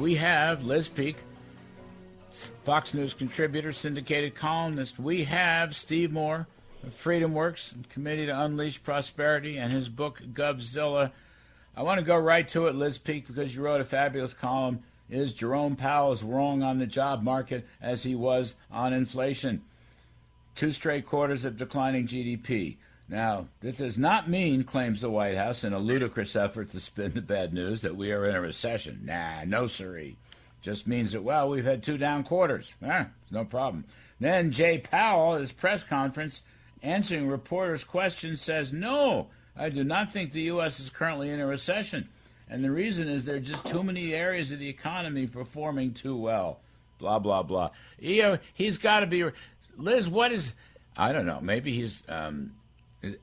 we have Liz Peek, Fox News contributor, syndicated columnist. We have Steve Moore of Freedom Works, Committee to Unleash Prosperity, and his book, Govzilla. I want to go right to it, Liz Peek, because you wrote a fabulous column. Is Jerome Powell as wrong on the job market as he was on inflation? Two straight quarters of declining GDP. Now, this does not mean, claims the White House in a ludicrous effort to spin the bad news, that we are in a recession. Nah, no siree. Just means that, well, we've had two down quarters. Eh, it's no problem. Then Jay Powell, his press conference, answering reporters' questions, says, no, I do not think the U.S. is currently in a recession. And the reason is there are just too many areas of the economy performing too well. Blah, blah, blah. You know, he's got to be. Liz, what is. I don't know. Maybe he's um,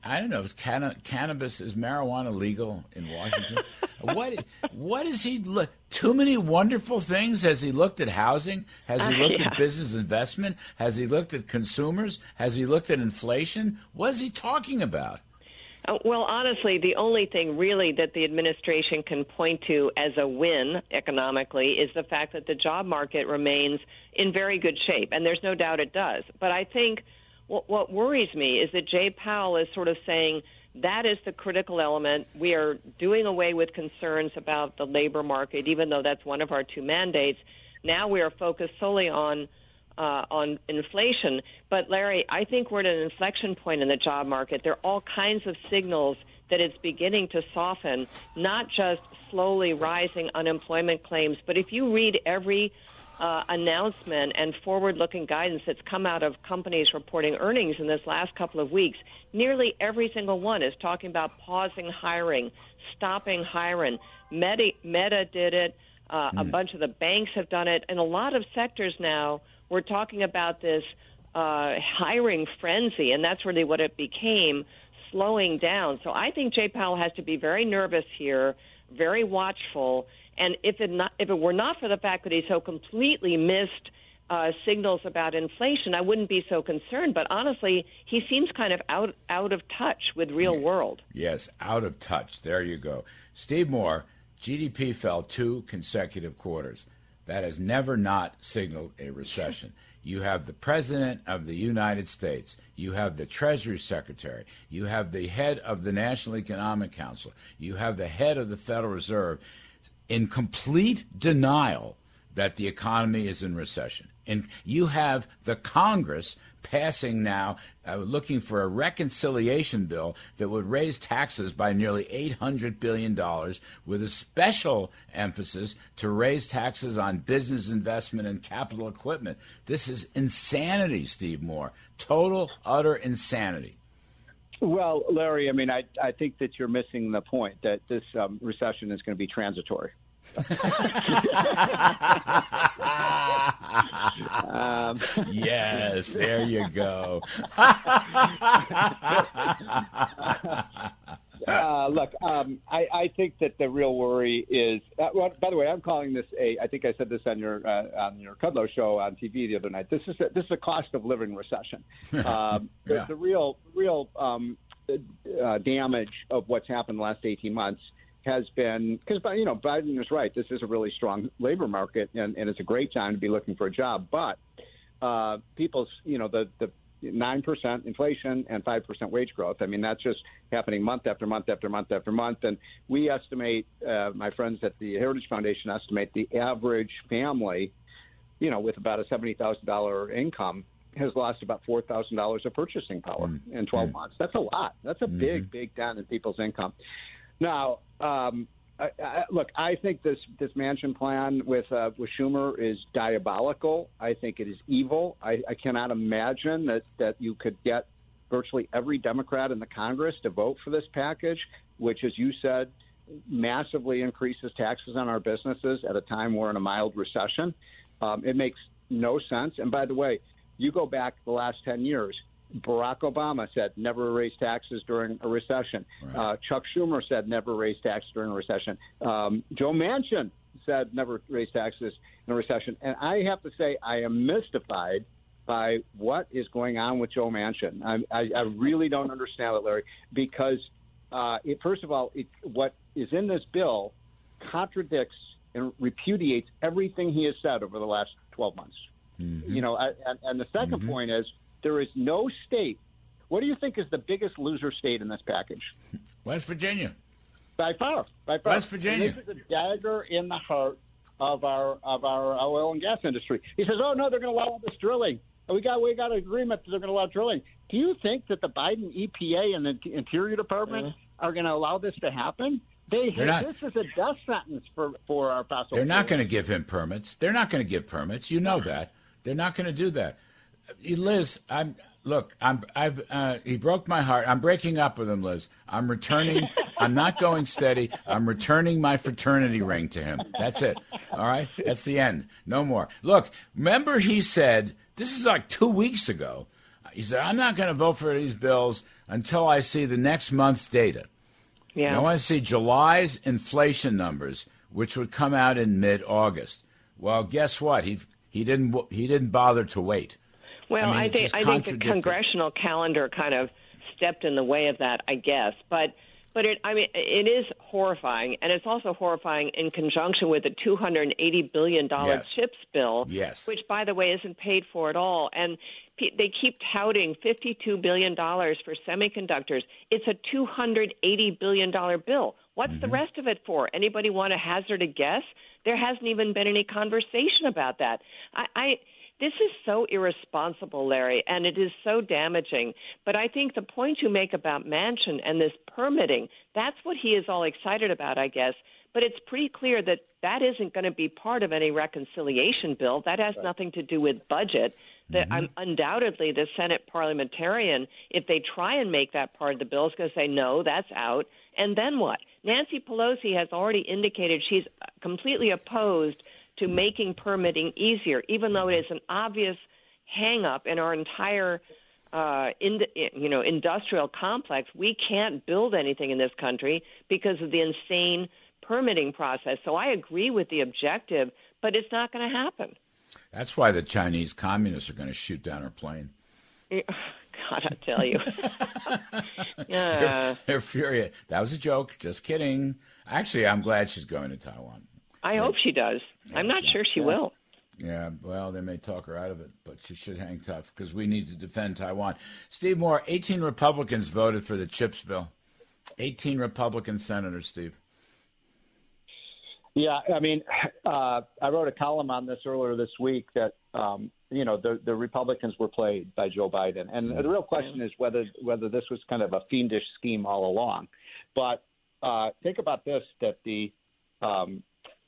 I don't know. Is canna- cannabis is marijuana legal in Washington? what what is he look? Too many wonderful things. Has he looked at housing? Has he looked uh, yeah. at business investment? Has he looked at consumers? Has he looked at inflation? What is he talking about? Uh, well, honestly, the only thing really that the administration can point to as a win economically is the fact that the job market remains in very good shape, and there's no doubt it does. But I think what, what worries me is that Jay Powell is sort of saying that is the critical element. We are doing away with concerns about the labor market, even though that's one of our two mandates. Now we are focused solely on uh, on inflation. But Larry, I think we're at an inflection point in the job market. There are all kinds of signals that it's beginning to soften, not just slowly rising unemployment claims, but if you read every uh, announcement and forward looking guidance that's come out of companies reporting earnings in this last couple of weeks, nearly every single one is talking about pausing hiring, stopping hiring. Meta, Meta did it. Uh, mm. A bunch of the banks have done it. In a lot of sectors now, we're talking about this uh, hiring frenzy, and that's really what it became, slowing down. So I think Jay Powell has to be very nervous here, very watchful, and if it not, if it were not for the fact that he so completely missed uh, signals about inflation, I wouldn't be so concerned. But honestly, he seems kind of out out of touch with real world. Yes, out of touch. There you go, Steve Moore. GDP fell two consecutive quarters. That has never not signaled a recession. You have the President of the United States. You have the Treasury Secretary. You have the head of the National Economic Council. You have the head of the Federal Reserve in complete denial that the economy is in recession. And you have the Congress passing now, uh, looking for a reconciliation bill that would raise taxes by nearly $800 billion, with a special emphasis to raise taxes on business investment and capital equipment. This is insanity, Steve Moore. Total, utter insanity. Well, Larry, I mean, I, I think that you're missing the point that this um, recession is going to be transitory. um, yes, there you go. Uh, look, um, I, I, think that the real worry is. Uh, well, by the way, I'm calling this a. I think I said this on your uh, on your Kudlow show on TV the other night. This is a, this is a cost of living recession. Um, yeah. The real real um, uh, damage of what's happened the last 18 months has been because you know Biden is right. This is a really strong labor market, and, and it's a great time to be looking for a job. But uh, people's you know the the nine percent inflation and five percent wage growth. I mean that's just happening month after month after month after month. And we estimate, uh, my friends at the Heritage Foundation estimate the average family, you know, with about a seventy thousand dollar income has lost about four thousand dollars of purchasing power mm. in twelve mm. months. That's a lot. That's a mm-hmm. big, big down in people's income. Now, um, I, I, look, I think this this Manchin plan with uh, with Schumer is diabolical. I think it is evil. I, I cannot imagine that that you could get virtually every Democrat in the Congress to vote for this package, which, as you said, massively increases taxes on our businesses at a time we're in a mild recession. Um, it makes no sense. And by the way, you go back the last ten years, Barack Obama said never raise taxes during a recession. Right. Uh, Chuck Schumer said never raise taxes during a recession. Um, Joe Manchin said never raise taxes in a recession. And I have to say, I am mystified by what is going on with Joe Manchin. I, I, I really don't understand it, Larry, because uh, it, first of all, it, what is in this bill contradicts and repudiates everything he has said over the last 12 months. Mm-hmm. You know, I, and, and, the 2nd mm-hmm. point is there is no state. What do you think is the biggest loser state in this package? West Virginia. By far, by far. West Virginia. And this is a dagger in the heart of our of our oil and gas industry. He says, "Oh no, they're going to allow all this drilling. We got we got an agreement that they're going to allow drilling." Do you think that the Biden EPA and the Interior Department uh-huh. are going to allow this to happen? They not, this is a death sentence for for our fossil. They're not going to give him permits. They're not going to give permits. You know that. They're not going to do that. Liz, I'm look. I'm. I've. Uh, he broke my heart. I'm breaking up with him, Liz. I'm returning. I'm not going steady. I'm returning my fraternity ring to him. That's it. All right. That's the end. No more. Look. Remember, he said this is like two weeks ago. He said I'm not going to vote for these bills until I see the next month's data. Yeah. I want to see July's inflation numbers, which would come out in mid-August. Well, guess what? He he didn't he didn't bother to wait. Well, I, mean, I think I think the congressional calendar kind of stepped in the way of that, I guess. But but it I mean it is horrifying, and it's also horrifying in conjunction with the 280 billion dollar yes. chips bill, yes. which by the way isn't paid for at all. And they keep touting $52 billion for semiconductors. It's a $280 billion bill. What's mm-hmm. the rest of it for? Anybody want to hazard a guess? There hasn't even been any conversation about that. I, I this is so irresponsible, Larry, and it is so damaging. But I think the point you make about Manchin and this permitting, that's what he is all excited about, I guess. But it's pretty clear that that isn't going to be part of any reconciliation bill. That has right. nothing to do with budget. That mm-hmm. undoubtedly the Senate parliamentarian, if they try and make that part of the bill, is going to say no, that's out. And then what? Nancy Pelosi has already indicated she's completely opposed to making permitting easier, even though it is an obvious hangup in our entire uh, in, you know industrial complex. We can't build anything in this country because of the insane permitting process. So I agree with the objective, but it's not going to happen. That's why the Chinese communists are going to shoot down our plane. God, I tell you. yeah. They're, they're, furious. That was a joke. Just kidding. Actually, I'm glad she's going to Taiwan. I hope she does. Yeah, I'm not so, sure she yeah. will. Yeah, well, they may talk her out of it, but she should hang tough because we need to defend Taiwan. Steve Moore, 18 Republicans voted for the CHIPS bill. 18 Republican senators, Steve. Yeah, I mean, uh, I wrote a column on this earlier this week that um, you know the the Republicans were played by Joe Biden, and the real question is whether whether this was kind of a fiendish scheme all along. But uh, think about this: that the um,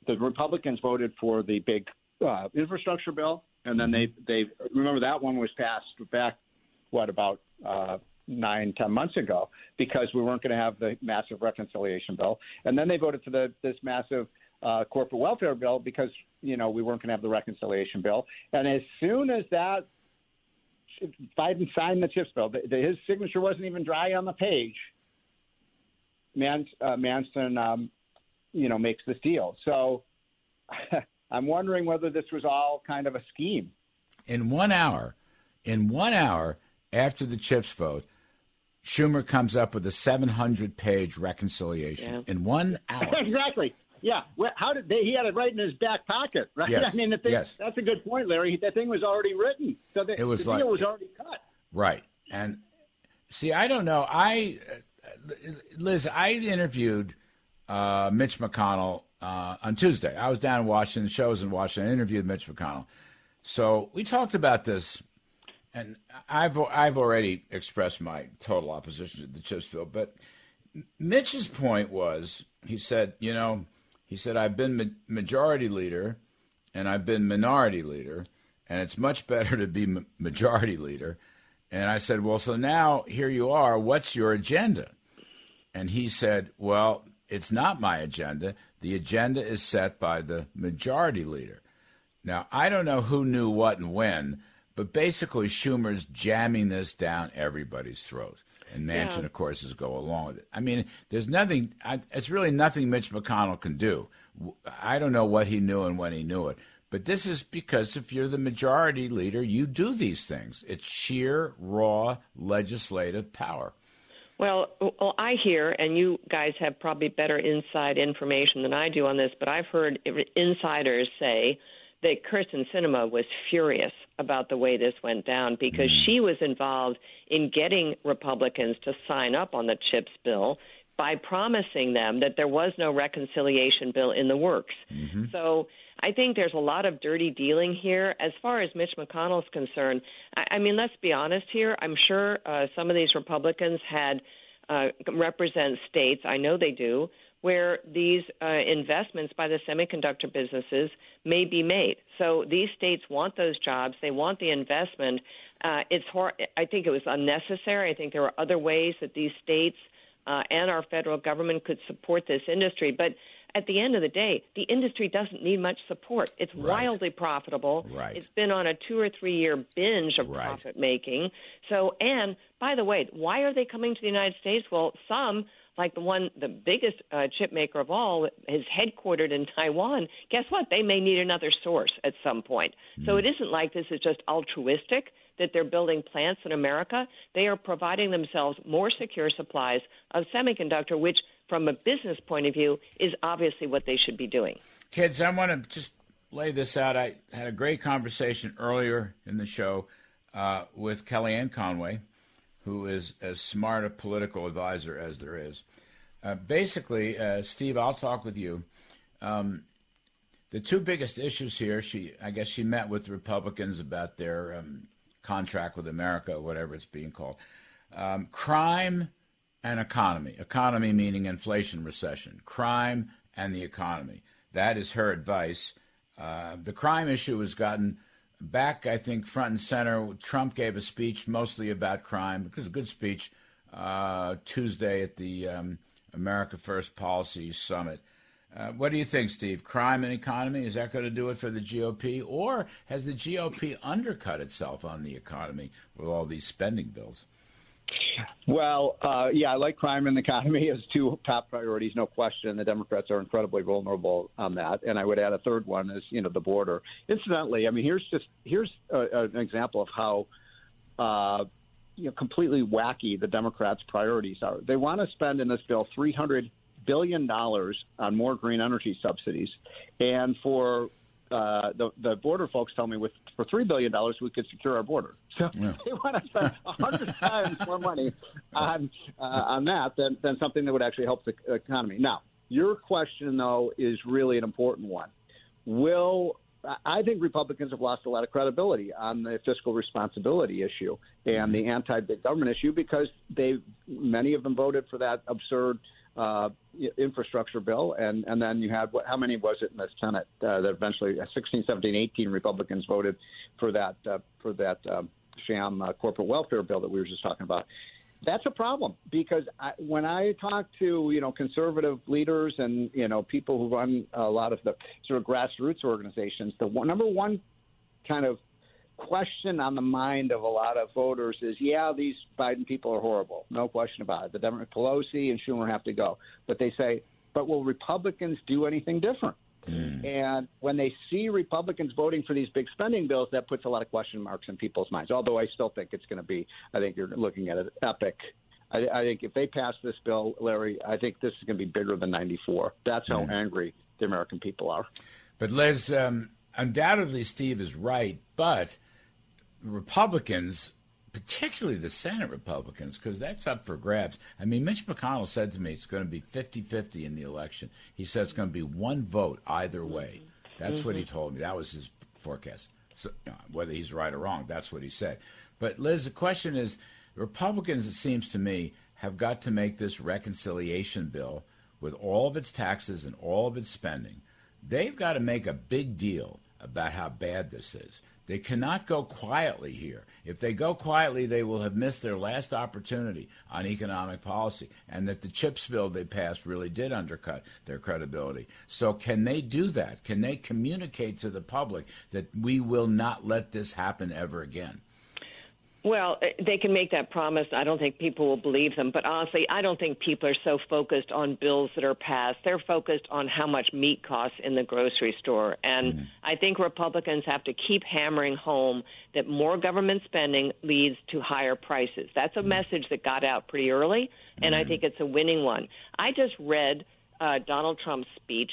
the Republicans voted for the big uh, infrastructure bill, and then they they remember that one was passed back what about uh, nine, ten months ago because we weren't going to have the massive reconciliation bill, and then they voted for the this massive uh, corporate welfare bill because you know we weren't going to have the reconciliation bill. And as soon as that Biden signed the CHIPS bill, the, the, his signature wasn't even dry on the page. Mans, uh, Manchin, um, you know, makes this deal. So I'm wondering whether this was all kind of a scheme. In one hour, in one hour after the CHIPS vote, Schumer comes up with a 700 page reconciliation yeah. in one hour. exactly. Yeah. Well, how did they? He had it right in his back pocket, right? Yes. I mean, the thing, yes. that's a good point, Larry. That thing was already written, so the, it was the like, deal was already cut. Right. And see, I don't know. I, Liz, I interviewed uh, Mitch McConnell uh, on Tuesday. I was down in Washington. The show was in Washington. I interviewed Mitch McConnell. So we talked about this, and I've I've already expressed my total opposition to the CHIPS bill. But Mitch's point was, he said, you know he said, I've been ma- majority leader and I've been minority leader, and it's much better to be ma- majority leader. And I said, Well, so now here you are. What's your agenda? And he said, Well, it's not my agenda. The agenda is set by the majority leader. Now, I don't know who knew what and when, but basically Schumer's jamming this down everybody's throat and Manchin, yeah. of course, is go along with it. I mean, there's nothing. It's really nothing Mitch McConnell can do. I don't know what he knew and when he knew it, but this is because if you're the majority leader, you do these things. It's sheer raw legislative power. Well, well, I hear, and you guys have probably better inside information than I do on this, but I've heard insiders say that Kyrsten Sinema was furious about the way this went down because mm. she was involved in getting Republicans to sign up on the CHIPS bill by promising them that there was no reconciliation bill in the works. Mm-hmm. So I think there's a lot of dirty dealing here. As far as Mitch McConnell's concerned, I, I mean, let's be honest here. I'm sure uh, some of these Republicans had uh, represent states. I know they do where these uh, investments by the semiconductor businesses may be made. So these states want those jobs. They want the investment. Uh, it's hor- I think it was unnecessary. I think there are other ways that these states uh, and our federal government could support this industry. But at the end of the day, the industry doesn't need much support. It's right. wildly profitable. Right. It's been on a two or three year binge of right. profit making. So, and by the way, why are they coming to the United States? Well, some like the one, the biggest uh, chip maker of all, is headquartered in Taiwan. Guess what? They may need another source at some point. Mm. So it isn't like this is just altruistic that they're building plants in America. They are providing themselves more secure supplies of semiconductor, which, from a business point of view, is obviously what they should be doing. Kids, I want to just lay this out. I had a great conversation earlier in the show uh, with Kellyanne Conway who is as smart a political advisor as there is. Uh, basically, uh, Steve, I'll talk with you. Um, the two biggest issues here, she, I guess, she met with Republicans about their um, contract with America, whatever it's being called. Um, crime and economy. Economy meaning inflation, recession. Crime and the economy. That is her advice. Uh, the crime issue has gotten back, I think, front and center. Trump gave a speech mostly about crime. Was a good speech uh, Tuesday at the um, America First Policy Summit. Uh, what do you think, Steve? Crime and economy, is that going to do it for the GOP? Or has the GOP undercut itself on the economy with all these spending bills? Well, uh, yeah, I like crime and the economy as two top priorities, no question. The Democrats are incredibly vulnerable on that, and I would add a third one is you know the border. Incidentally, I mean here's just here's a, an example of how. Uh, you know, completely wacky the Democrats' priorities are. They want to spend in this bill three hundred billion dollars on more green energy subsidies, and for uh, the the border folks tell me with for three billion dollars we could secure our border. So yeah. they want to spend a hundred times more money on uh, on that than than something that would actually help the economy. Now, your question though is really an important one. Will I think Republicans have lost a lot of credibility on the fiscal responsibility issue and the anti-big government issue because they many of them voted for that absurd uh, infrastructure bill, and and then you had what? How many was it in the Senate uh, that eventually uh, 16, 17, 18 Republicans voted for that uh, for that um, sham uh, corporate welfare bill that we were just talking about. That's a problem because I, when I talk to you know conservative leaders and you know people who run a lot of the sort of grassroots organizations, the one, number one kind of question on the mind of a lot of voters is, yeah, these Biden people are horrible, no question about it. The Democrat Pelosi and Schumer have to go, but they say, but will Republicans do anything different? Mm. And when they see Republicans voting for these big spending bills, that puts a lot of question marks in people's minds. Although I still think it's going to be, I think you're looking at an epic. I, I think if they pass this bill, Larry, I think this is going to be bigger than 94. That's how mm. angry the American people are. But Liz, um, undoubtedly, Steve is right. But Republicans, particularly the Senate Republicans, because that's up for grabs. I mean, Mitch McConnell said to me it's going to be 50 50 in the election. He said it's going to be one vote either way. That's mm-hmm. what he mm-hmm. told me. That was his forecast. So, you know, whether he's right or wrong, that's what he said. But, Liz, the question is Republicans, it seems to me, have got to make this reconciliation bill with all of its taxes and all of its spending. They've got to make a big deal about how bad this is. They cannot go quietly here. If they go quietly, they will have missed their last opportunity on economic policy, and that the CHIPS bill they passed really did undercut their credibility. So, can they do that? Can they communicate to the public that we will not let this happen ever again? Well, uh, they can make that promise. I don't think people will believe them. But honestly, I don't think people are so focused on bills that are passed. They're focused on how much meat costs in the grocery store. And mm. I think Republicans have to keep hammering home that more government spending leads to higher prices. That's a message that got out pretty early, and mm. I think it's a winning one. I just read uh, Donald Trump's speech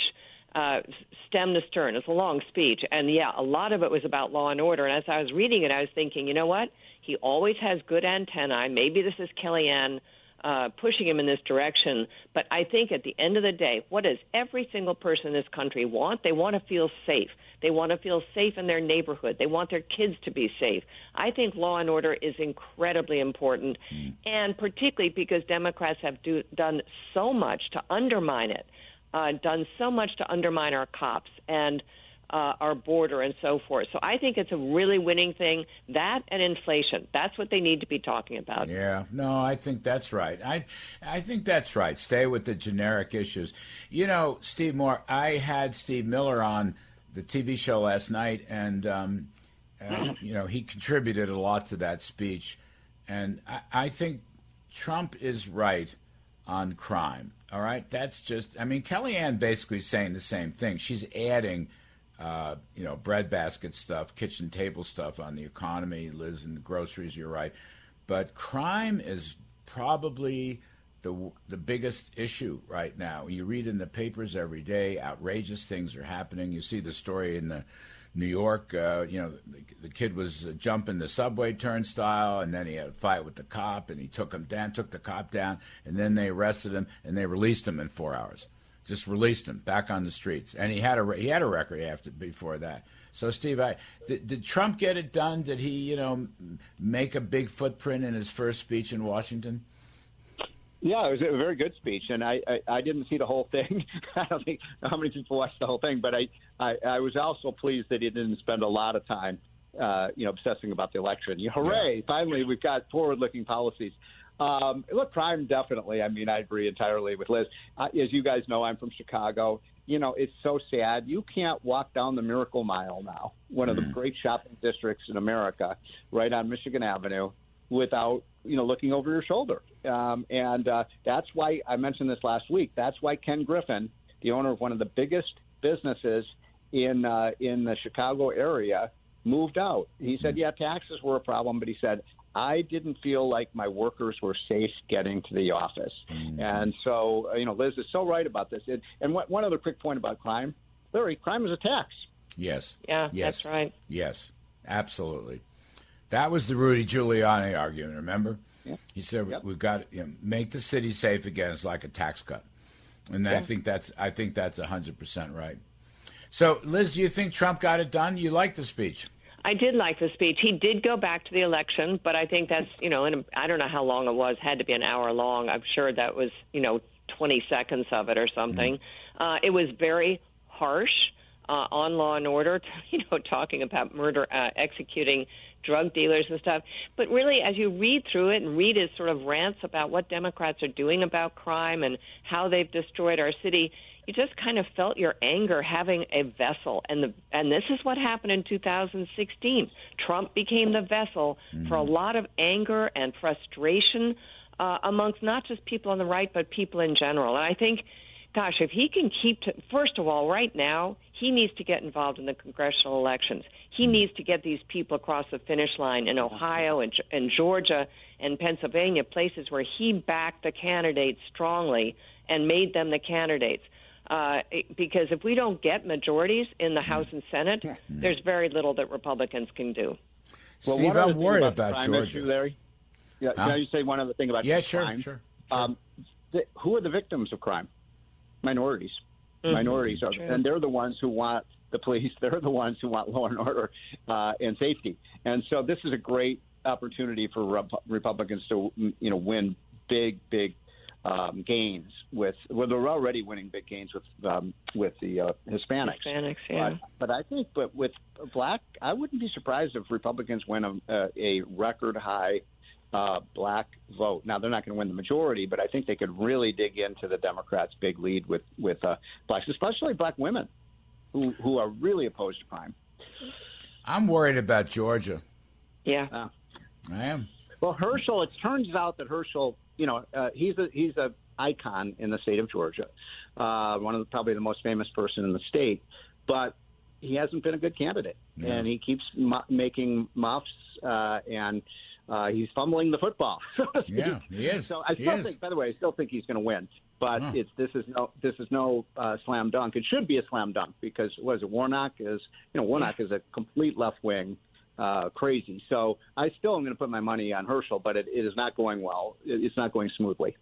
uh, stem to stern. It's a long speech, and yeah, a lot of it was about law and order. And as I was reading it, I was thinking, you know what? He always has good antennae. Maybe this is Kellyanne uh, pushing him in this direction. But I think at the end of the day, what does every single person in this country want? They want to feel safe. They want to feel safe in their neighborhood. They want their kids to be safe. I think law and order is incredibly important, mm. and particularly because Democrats have do, done so much to undermine it uh, done so much to undermine our cops and uh, our border and so forth. So I think it's a really winning thing. That and inflation. That's what they need to be talking about. Yeah, no, I think that's right. I, I think that's right. Stay with the generic issues. You know, Steve Moore. I had Steve Miller on the TV show last night, and um, uh, you know he contributed a lot to that speech, and I, I think Trump is right on crime. All right, that's just. I mean, Kellyanne basically saying the same thing. She's adding, uh, you know, breadbasket stuff, kitchen table stuff on the economy. Liz and groceries. You're right, but crime is probably the the biggest issue right now. You read in the papers every day, outrageous things are happening. You see the story in the New York, uh, you know, the, the, kid was jumping the subway turnstile, and then he had a fight with the cop, and he took him down, took the cop down, and then they arrested him, and they released him in four hours. Just released him back on the streets, and he had a he had a record after before that. So, Steve, I, did, did Trump get it done? Did he, you know, make a big footprint in his first speech in Washington? Yeah, it was a very good speech, and I, I, I didn't see the whole thing. I don't think how many people watched the whole thing, but I, I, I was also pleased that he didn't spend a lot of time, uh, you know, obsessing about the election. You, hooray! Yeah. Finally, we've got forward-looking policies. Um, look, crime definitely. I mean, I agree entirely with Liz. Uh, as you guys know, I'm from Chicago. You know, it's so sad. You can't walk down the Miracle Mile now, one of mm. the great shopping districts in America, right on Michigan Avenue, without you know looking over your shoulder. Um, and uh, that's why I mentioned this last week. That's why Ken Griffin, the owner of one of the biggest businesses in uh, in the Chicago area, moved out. He said, "Yeah, taxes were a problem, but he said." I didn't feel like my workers were safe getting to the office. Mm-hmm. And so, you know, Liz is so right about this. It, and one, one other quick point about crime Larry, crime is a tax. Yes. Yeah, yes. that's right. Yes, absolutely. That was the Rudy Giuliani argument. Remember, yep. he said yep. we've got you know, make the city safe again. It's like a tax cut, and yeah. I think that's I think that's hundred percent right. So, Liz, do you think Trump got it done? You like the speech? I did like the speech. He did go back to the election, but I think that's you know, in a, I don't know how long it was. Had to be an hour long. I'm sure that was you know 20 seconds of it or something. Mm-hmm. Uh, it was very harsh uh, on Law and Order. You know, talking about murder, uh, executing drug dealers and stuff. But really, as you read through it and read his sort of rants about what Democrats are doing about crime and how they've destroyed our city, you just kind of felt your anger having a vessel. And the and this is what happened in 2016. Trump became the vessel mm-hmm. for a lot of anger and frustration uh, amongst not just people on the right, but people in general. And I think gosh, if he can keep to, first of all, right now, he needs to get involved in the congressional elections. He hmm. needs to get these people across the finish line in Ohio and, and Georgia and Pennsylvania, places where he backed the candidates strongly and made them the candidates. Uh, because if we don't get majorities in the House and Senate, there's very little that Republicans can do. Well, Steve, I'm worried about, about Georgia. Issue, Larry? Yeah, huh? can I say one other thing about yeah, sure, crime? Sure, sure. Um, the, who are the victims of crime? Minorities mm-hmm. minorities, are, and they're the ones who want the police. They're the ones who want law and order uh, and safety. And so this is a great opportunity for Rep- Republicans to you know win big, big um, gains with well they're already winning big gains with um, with the uh, Hispanics. Hispanics, yeah. But, but I think, but with black, I wouldn't be surprised if Republicans win a, a record high uh, black vote. Now they're not going to win the majority, but I think they could really dig into the Democrats' big lead with with uh, blacks, especially black women, who who are really opposed to crime. I'm worried about Georgia. Yeah. Uh, I am. Well, Herschel. It turns out that Herschel, you know, uh, he's a he's a icon in the state of Georgia, uh, one of the, probably the most famous person in the state, but he hasn't been a good candidate, yeah. and he keeps mu- making muffs uh, and. Uh, he's fumbling the football. yeah, he is. So I he still is. think, by the way, I still think he's going to win. But it's this is no this is no uh, slam dunk. It should be a slam dunk because what is it? Warnock is you know Warnock is a complete left wing uh, crazy. So I still am going to put my money on Herschel, but it, it is not going well. It's not going smoothly.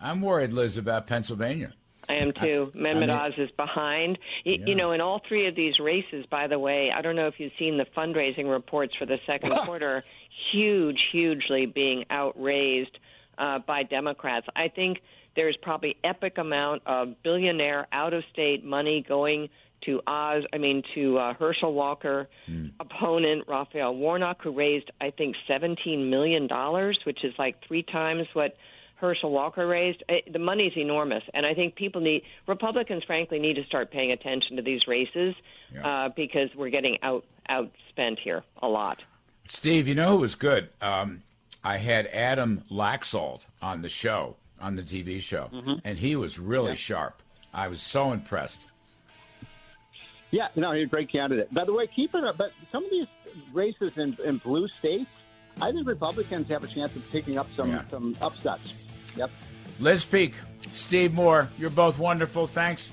I'm worried, Liz, about Pennsylvania. I am too. I, Mehmet I mean, Oz is behind. You, yeah. you know, in all three of these races, by the way, I don't know if you've seen the fundraising reports for the second quarter. Huge, hugely being outraised uh, by Democrats. I think there's probably epic amount of billionaire out of state money going to Oz, I mean to uh, Herschel Walker mm. opponent Raphael Warnock, who raised I think 17 million dollars, which is like three times what Herschel Walker raised. The money's enormous, and I think people need Republicans, frankly, need to start paying attention to these races yeah. uh, because we're getting out outspent here a lot. Steve, you know who was good? Um, I had Adam Laxalt on the show on the TV show, mm-hmm. and he was really yeah. sharp. I was so impressed. Yeah, no, he's a great candidate. By the way, keep it up. But some of these races in, in blue states, I think Republicans have a chance of picking up some, yeah. some upsets. Yep. Liz Peek, Steve Moore, you're both wonderful. Thanks.